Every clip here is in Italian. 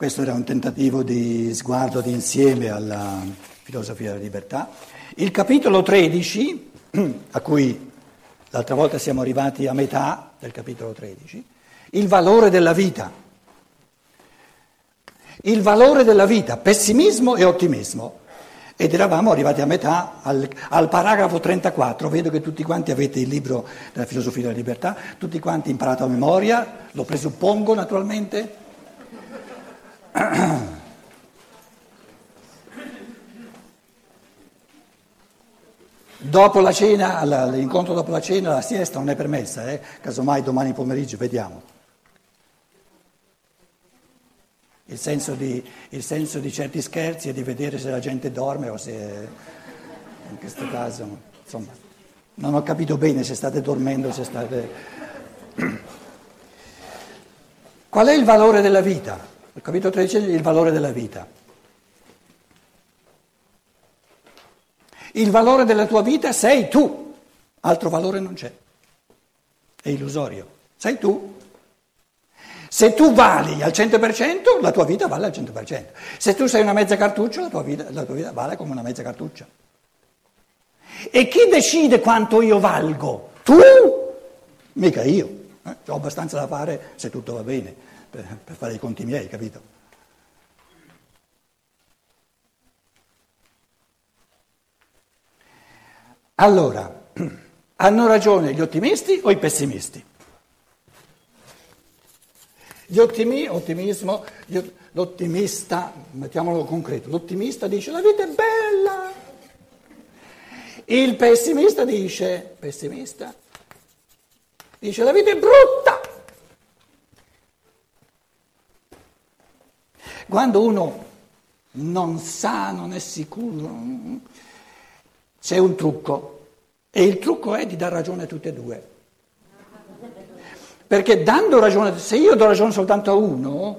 Questo era un tentativo di sguardo di insieme alla filosofia della libertà. Il capitolo 13, a cui l'altra volta siamo arrivati a metà del capitolo 13, il valore della vita. Il valore della vita, pessimismo e ottimismo. Ed eravamo arrivati a metà, al, al, paragrafo 34, vedo che tutti quanti avete il libro della filosofia della libertà, tutti quanti imparato a memoria, lo presuppongo naturalmente. Dopo la cena, l'incontro dopo la cena, la siesta non è permessa, eh? casomai domani pomeriggio vediamo. Il senso, di, il senso di certi scherzi è di vedere se la gente dorme o se in questo caso, insomma, non ho capito bene se state dormendo, se state... Qual è il valore della vita? Il capitolo 13 è il valore della vita. Il valore della tua vita sei tu, altro valore non c'è, è illusorio, sei tu. Se tu vali al 100%, la tua vita vale al 100%. Se tu sei una mezza cartuccia, la tua vita, la tua vita vale come una mezza cartuccia. E chi decide quanto io valgo? Tu? Mica io. Eh? Ho abbastanza da fare se tutto va bene per, per fare i conti miei, capito? Allora, hanno ragione gli ottimisti o i pessimisti? Gli ottimi, ottimismo, l'ottimista, mettiamolo concreto, l'ottimista dice la vita è bella, il pessimista dice, pessimista, dice la vita è brutta. Quando uno non sa, non è sicuro, c'è un trucco e il trucco è di dar ragione a tutte e due. Perché dando ragione, se io do ragione soltanto a uno,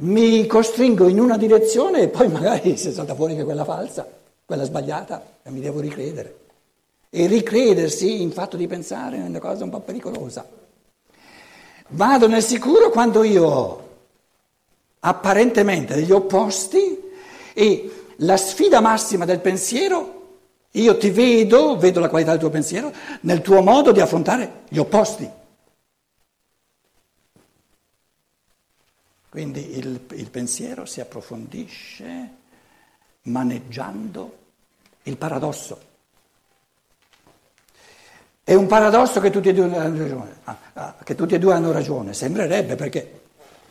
mi costringo in una direzione e poi magari si salta fuori che quella falsa, quella sbagliata, e mi devo ricredere. E ricredersi in fatto di pensare è una cosa un po' pericolosa. Vado nel sicuro quando io apparentemente degli opposti e la sfida massima del pensiero, io ti vedo, vedo la qualità del tuo pensiero, nel tuo modo di affrontare gli opposti. Quindi il, il pensiero si approfondisce maneggiando il paradosso. È un paradosso che tutti e due hanno ragione, ah, ah, che tutti e due hanno ragione, sembrerebbe perché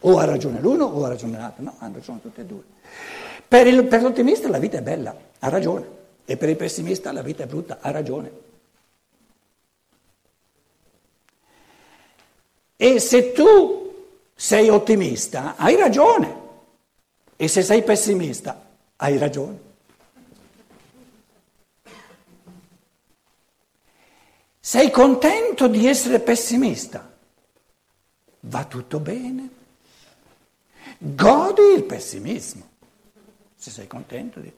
o ha ragione l'uno o ha ragione l'altro. No, hanno ragione tutte e due. Per, il, per l'ottimista la vita è bella, ha ragione. E per il pessimista la vita è brutta, ha ragione. E se tu sei ottimista, hai ragione. E se sei pessimista, hai ragione. Sei contento di essere pessimista? Va tutto bene. Godi il pessimismo, se sei contento di...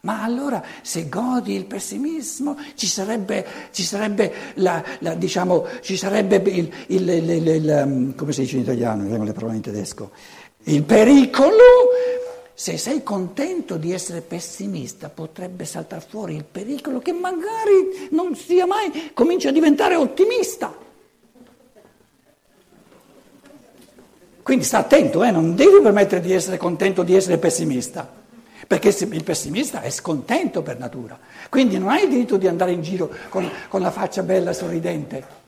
Ma allora se godi il pessimismo ci sarebbe, ci sarebbe, la, la, diciamo, ci sarebbe il, il, il, il, um, come si dice in italiano, vengono le parole in tedesco, il pericolo, se sei contento di essere pessimista potrebbe saltare fuori il pericolo che magari non sia mai, cominci a diventare ottimista. Quindi sta attento, eh? non devi permettere di essere contento di essere pessimista, perché il pessimista è scontento per natura, quindi non hai il diritto di andare in giro con, con la faccia bella sorridente.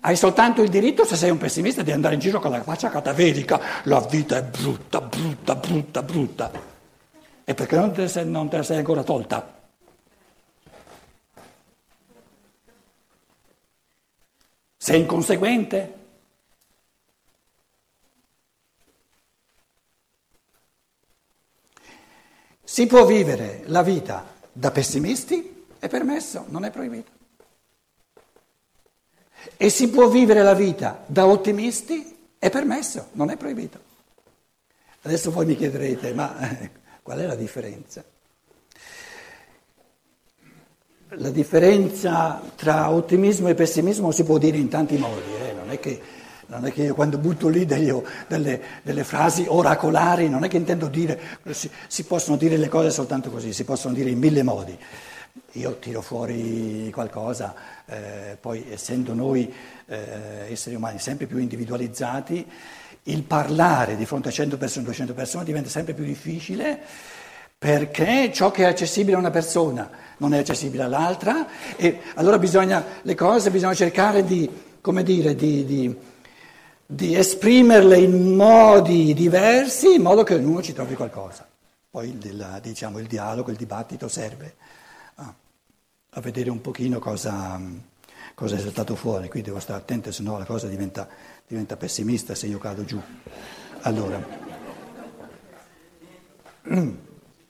Hai soltanto il diritto, se sei un pessimista, di andare in giro con la faccia cataverica, la vita è brutta, brutta, brutta, brutta. E perché non te, sei, non te la sei ancora tolta? Sei inconseguente? Si può vivere la vita da pessimisti, è permesso, non è proibito. E si può vivere la vita da ottimisti, è permesso, non è proibito. Adesso voi mi chiederete, ma eh, qual è la differenza? La differenza tra ottimismo e pessimismo si può dire in tanti modi, eh? non è che non è che io quando butto lì delle, delle, delle frasi oracolari, non è che intendo dire, si, si, possono dire le cose soltanto così, si possono dire in mille modi. Io tiro fuori qualcosa, eh, poi essendo noi eh, esseri umani sempre più individualizzati, il parlare di fronte a 100 persone, 200 persone diventa sempre più difficile perché ciò che è accessibile a una persona non è accessibile all'altra e allora bisogna, le cose bisogna cercare di, come dire, di, di di esprimerle in modi diversi in modo che ognuno ci trovi qualcosa. Poi il, diciamo, il dialogo, il dibattito serve a, a vedere un pochino cosa, cosa, è saltato fuori. Qui devo stare attento, se no la cosa diventa, diventa pessimista se io cado giù. Allora,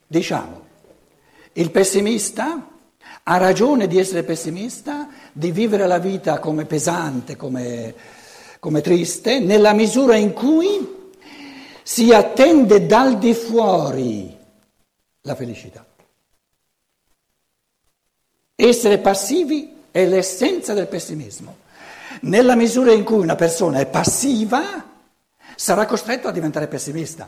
diciamo, il pessimista ha ragione di essere pessimista, di vivere la vita come pesante, come come triste, nella misura in cui si attende dal di fuori la felicità. Essere passivi è l'essenza del pessimismo. Nella misura in cui una persona è passiva, sarà costretto a diventare pessimista,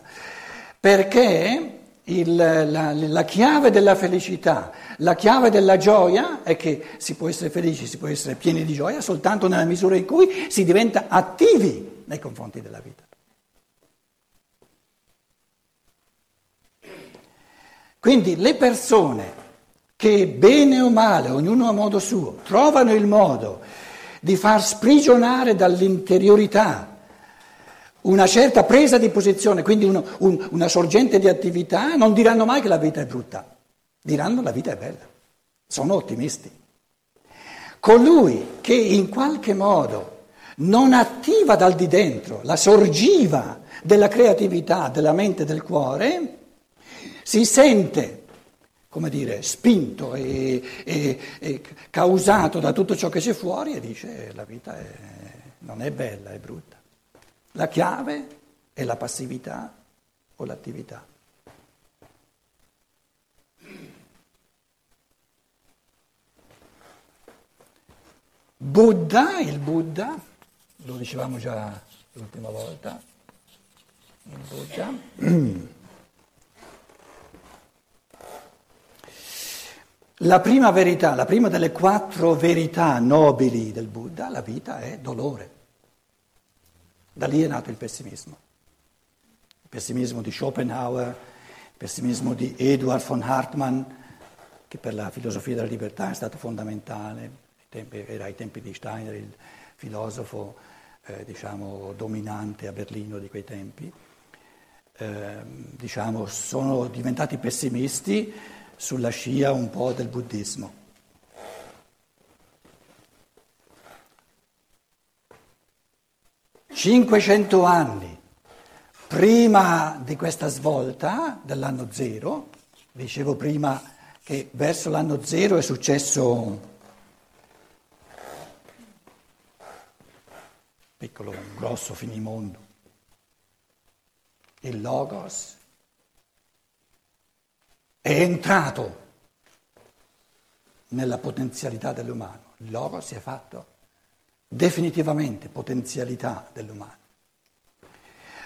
perché il, la, la, chiave della felicità, la chiave della gioia è che si può essere felici, si può essere pieni di gioia soltanto nella misura in cui si diventa attivi nei confronti della vita. Quindi le persone che bene o male, ognuno a modo suo, trovano il modo di far sprigionare dall'interiorità una certa presa di posizione, quindi uno, un, una sorgente di attività, non diranno mai che la vita è brutta, diranno che la vita è bella, sono ottimisti. Colui che in qualche modo non attiva dal di dentro la sorgiva della creatività, della mente e del cuore, si sente, come dire, spinto e, e, e, causato da tutto ciò che c'è fuori e dice la vita è, non è bella, è brutta. La chiave è la passività o l'attività. Buddha, il Buddha, lo dicevamo già l'ultima volta, il Buddha. La prima verità, la prima delle quattro verità nobili del Buddha, la vita è dolore. Da lì è nato il pessimismo. Il pessimismo di Schopenhauer, il pessimismo di Eduard von Hartmann, che per la filosofia della libertà è stato fondamentale, era ai tempi di Steiner il filosofo eh, diciamo, dominante a Berlino di quei tempi. Eh, diciamo, sono diventati pessimisti sulla scia un po' del buddismo. 500 anni prima di questa svolta dell'anno zero, dicevo prima che verso l'anno zero è successo piccolo, grosso finimondo. Il Logos è entrato nella potenzialità dell'umano. Il Logos si è fatto definitivamente potenzialità dell'umano.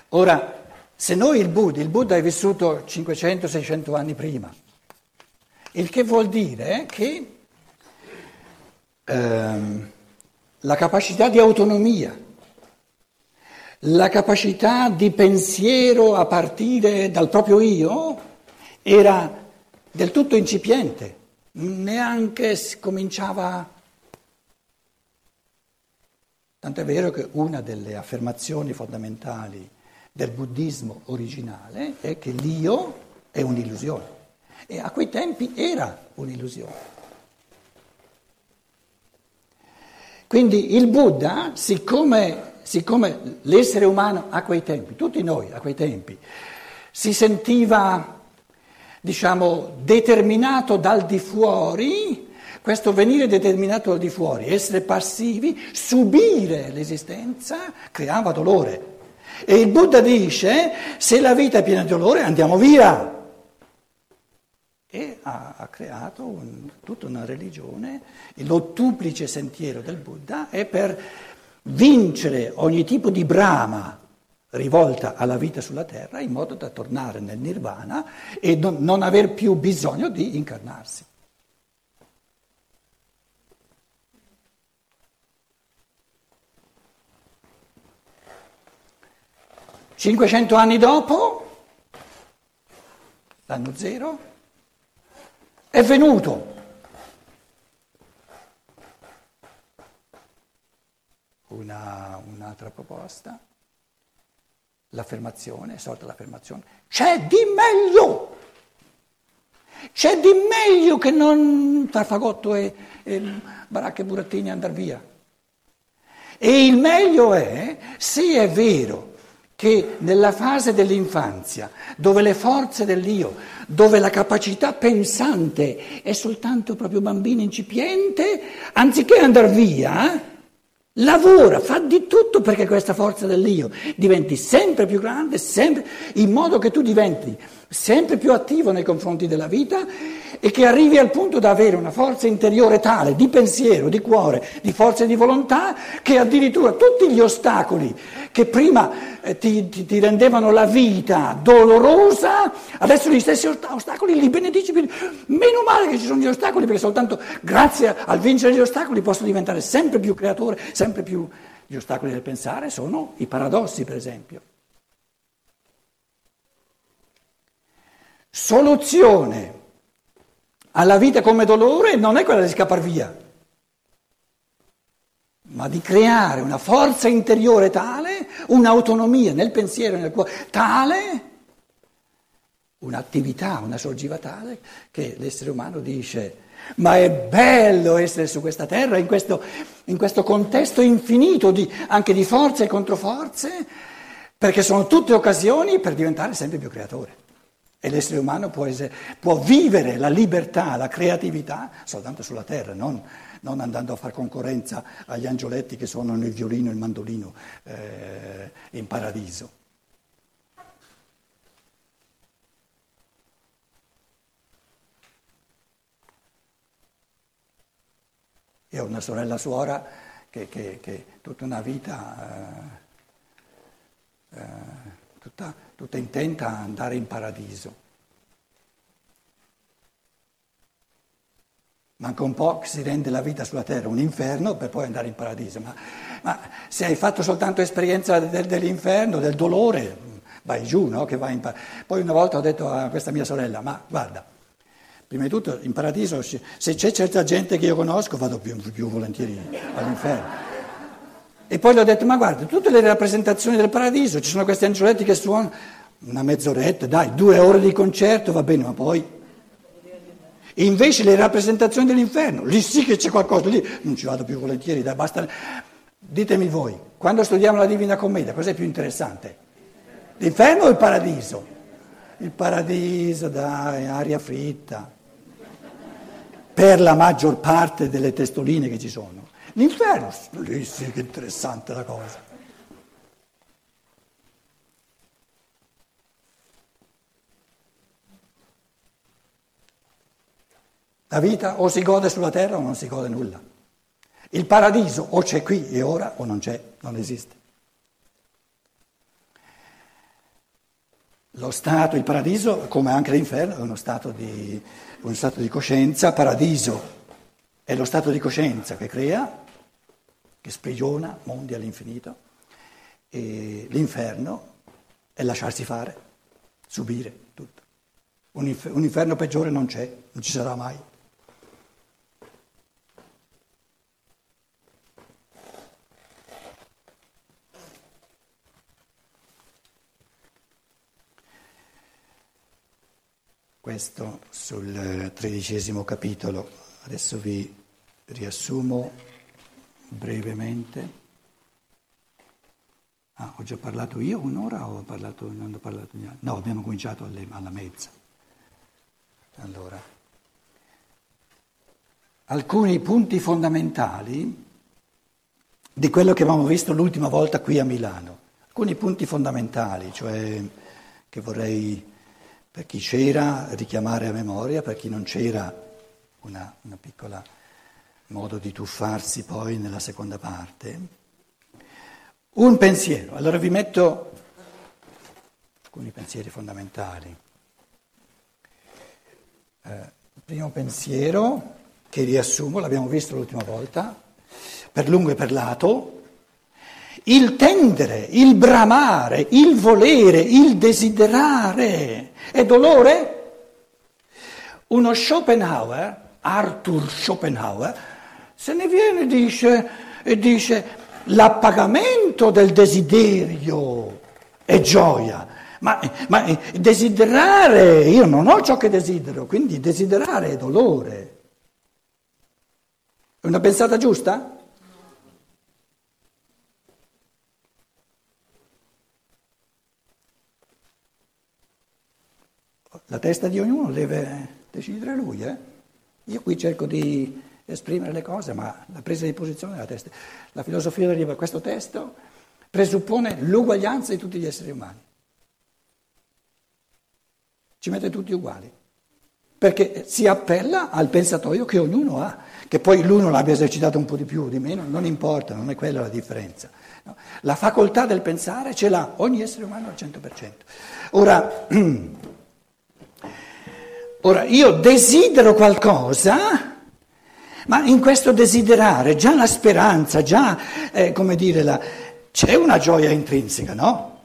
Ora, se noi il Buddha, il Buddha è vissuto 500-600 anni prima, il che vuol dire che ehm, la capacità di autonomia, la capacità di pensiero a partire dal proprio io era del tutto incipiente, neanche cominciava a Tant'è vero che una delle affermazioni fondamentali del buddismo originale è che l'io è un'illusione e a quei tempi era un'illusione. Quindi il Buddha, siccome, siccome l'essere umano a quei tempi, tutti noi a quei tempi, si sentiva, diciamo, determinato dal di fuori, questo venire determinato al di fuori, essere passivi, subire l'esistenza, creava dolore. E il Buddha dice, se la vita è piena di dolore andiamo via. E ha, ha creato un, tutta una religione, l'ottuplice sentiero del Buddha è per vincere ogni tipo di brama rivolta alla vita sulla terra in modo da tornare nel nirvana e non, non aver più bisogno di incarnarsi. 500 anni dopo, l'anno zero, è venuto una, un'altra proposta, l'affermazione, è sorta l'affermazione, c'è di meglio! C'è di meglio che non far fagotto e, e baracche e burattini andare via. E il meglio è, se è vero che nella fase dell'infanzia, dove le forze dell'io, dove la capacità pensante è soltanto proprio bambino incipiente, anziché andare via, lavora, fa di tutto perché questa forza dell'io diventi sempre più grande, sempre, in modo che tu diventi sempre più attivo nei confronti della vita e che arrivi al punto da avere una forza interiore tale di pensiero, di cuore, di forza e di volontà che addirittura tutti gli ostacoli che prima eh, ti, ti, ti, rendevano la vita dolorosa, adesso gli stessi ostacoli li benedici. Meno male che ci sono gli ostacoli perché soltanto grazie al vincere gli ostacoli posso diventare sempre più creatore, sempre più... Gli ostacoli del pensare sono i paradossi, per esempio. Soluzione alla vita come dolore non è quella di scappare via, ma di creare una forza interiore tale, un'autonomia nel pensiero e nel cuore tale, un'attività, una sorgiva tale, che l'essere umano dice ma è bello essere su questa terra, in questo, in questo contesto infinito di, anche di forze e controforze, perché sono tutte occasioni per diventare sempre più creatore. E l'essere umano può, essere, può, vivere la libertà, la creatività soltanto sulla terra, non, non, andando a fare concorrenza agli angioletti che suonano il violino e il mandolino eh, in paradiso. Io ho una sorella suora che, che, che tutta una vita... Eh, eh, tutta, tutta intenta a andare in paradiso. Manca un po' che si rende la vita sulla terra un inferno per poi andare in paradiso. Ma, ma se hai fatto soltanto esperienza del, dell'inferno, del dolore, vai giù, no? Che vai in par- Poi una volta ho detto a questa mia sorella, ma guarda, prima di tutto in paradiso se c'è certa gente che io conosco vado più, più volentieri all'inferno. E poi le ho detto, ma guarda, tutte le rappresentazioni del paradiso, ci sono questi angioletti che suonano una mezz'oretta, dai, due ore di concerto, va bene, ma poi... Invece le rappresentazioni dell'inferno, lì sì che c'è qualcosa, lì non ci vado più volentieri, dai, basta... Ditemi voi, quando studiamo la Divina Commedia, cos'è più interessante? L'inferno o il paradiso? Il paradiso, dai, aria fritta, per la maggior parte delle testoline che ci sono. L'inferno, lì sì che interessante la cosa. La vita o si gode sulla terra o non si gode nulla. Il paradiso o c'è qui e ora o non c'è, non esiste. Lo stato, il paradiso, come anche l'inferno, è uno stato di, uno stato di coscienza. Paradiso è lo stato di coscienza che crea, che sprigiona mondi all'infinito, e l'inferno è lasciarsi fare, subire tutto. Un, infer- un inferno peggiore non c'è, non ci sarà mai. Questo sul tredicesimo capitolo. Adesso vi riassumo brevemente. Ah, ho già parlato io un'ora o ho parlato, non ho parlato niente? No, abbiamo cominciato alle, alla mezza. Allora, alcuni punti fondamentali di quello che abbiamo visto l'ultima volta qui a Milano. Alcuni punti fondamentali, cioè che vorrei per chi c'era richiamare a memoria, per chi non c'era una, una piccola modo di tuffarsi poi nella seconda parte. Un pensiero, allora vi metto alcuni pensieri fondamentali. Eh, primo pensiero che riassumo, l'abbiamo visto l'ultima volta, per lungo e per lato, il tendere, il bramare, il volere, il desiderare è dolore? Uno Schopenhauer, Arthur Schopenhauer, se ne viene dice, e dice l'appagamento del desiderio è gioia. Ma, ma desiderare, io non ho ciò che desidero, quindi desiderare è dolore. È una pensata giusta? La testa di ognuno deve decidere lui, eh? Io qui cerco di esprimere le cose, ma la presa di posizione della testa. La filosofia deriva questo testo presuppone l'uguaglianza di tutti gli esseri umani. Ci mette tutti uguali, perché si appella al pensatoio che ognuno ha, che poi l'uno l'abbia esercitato un po' di più o di meno, non importa, non è quella la differenza. No? La facoltà del pensare ce l'ha ogni essere umano al 100%. Ora, ora io desidero qualcosa ma in questo desiderare già la speranza, già, eh, come dire, la, c'è una gioia intrinseca, no?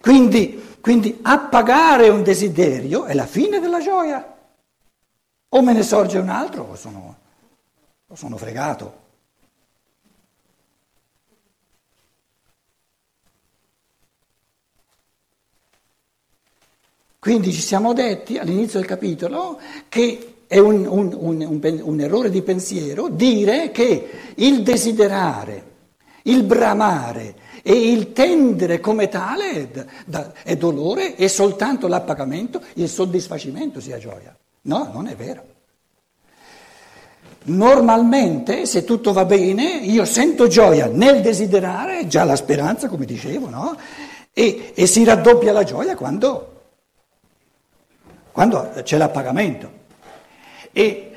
Quindi, quindi appagare un desiderio è la fine della gioia. O me ne sorge un altro o sono, o sono fregato. Quindi ci siamo detti all'inizio del capitolo che è un, un, un, un, errore di pensiero dire che il desiderare, il bramare e il tendere come tale è, è dolore e soltanto l'appagamento, il soddisfacimento sia gioia. No, non è vero. Normalmente, se tutto va bene, io sento gioia nel desiderare, già la speranza, come dicevo, no? E, e si raddoppia la gioia quando, quando c'è l'appagamento. E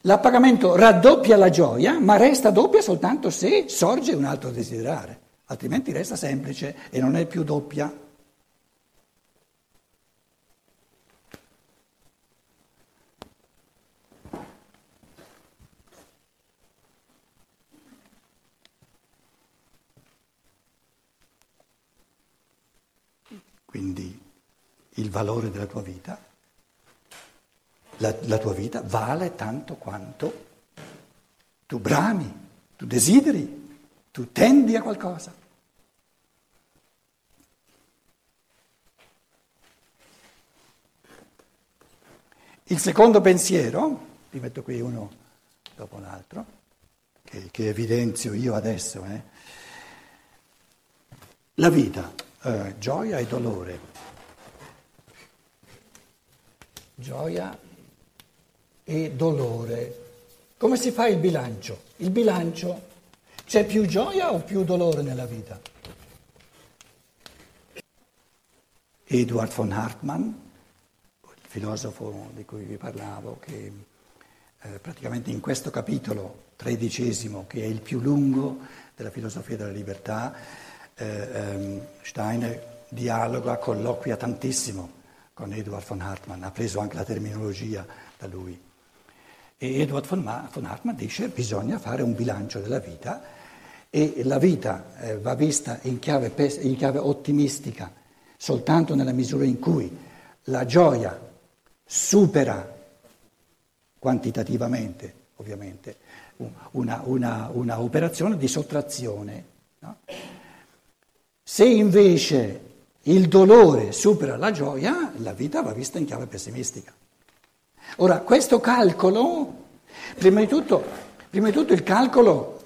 l'appagamento raddoppia la gioia, ma resta doppia soltanto se sorge un altro desiderare, altrimenti resta semplice e non è più doppia. Quindi il valore della tua vita la, la tua vita vale tanto quanto tu brami, tu desideri, tu tendi a qualcosa. Il secondo pensiero, vi metto qui uno dopo l'altro, che, che evidenzio io adesso, eh. la vita, eh, gioia e dolore. Gioia e dolore. Come si fa il bilancio? Il bilancio, c'è più gioia o più dolore nella vita? Eduard von Hartmann, il filosofo di cui vi parlavo, che eh, praticamente in questo capitolo tredicesimo, che è il più lungo della filosofia della libertà, eh, ehm, Steiner dialoga, colloquia tantissimo con Eduard von Hartmann, ha preso anche la terminologia da lui. E Edward von, Hartmann dice che bisogna fare un bilancio della vita e la vita eh, va vista in chiave, pes- in chiave ottimistica soltanto nella misura in cui la gioia supera quantitativamente, ovviamente, una, una, una operazione di sottrazione. No? Se invece il dolore supera la gioia, la vita va vista in chiave pessimistica. Ora, questo calcolo, prima di tutto, prima di tutto il calcolo,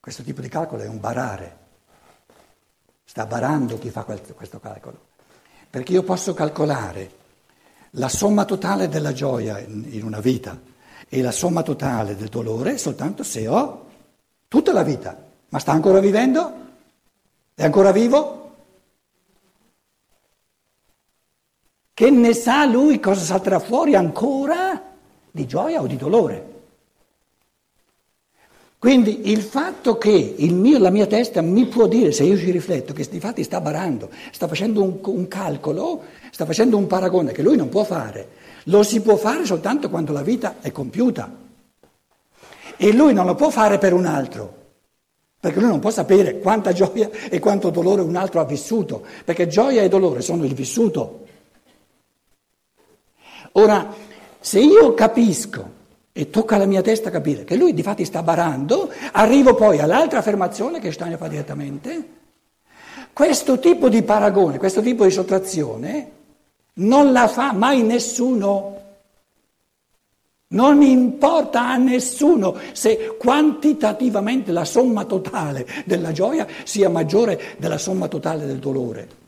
questo tipo di calcolo è un barare, sta barando chi fa questo calcolo, perché io posso calcolare la somma totale della gioia in una vita e la somma totale del dolore soltanto se ho tutta la vita, ma sta ancora vivendo? È ancora vivo? Che ne sa lui cosa salterà fuori ancora di gioia o di dolore? Quindi il fatto che il mio, la mia testa mi può dire, se io ci rifletto, che di fatti sta barando, sta facendo un, un calcolo, sta facendo un paragone che lui non può fare, lo si può fare soltanto quando la vita è compiuta. E lui non lo può fare per un altro, perché lui non può sapere quanta gioia e quanto dolore un altro ha vissuto, perché gioia e dolore sono il vissuto. Ora, se io capisco e tocca alla mia testa capire che lui di fatti sta barando, arrivo poi all'altra affermazione che Steiner fa direttamente, questo tipo di paragone, questo tipo di sottrazione non la fa mai nessuno. Non importa a nessuno se quantitativamente la somma totale della gioia sia maggiore della somma totale del dolore.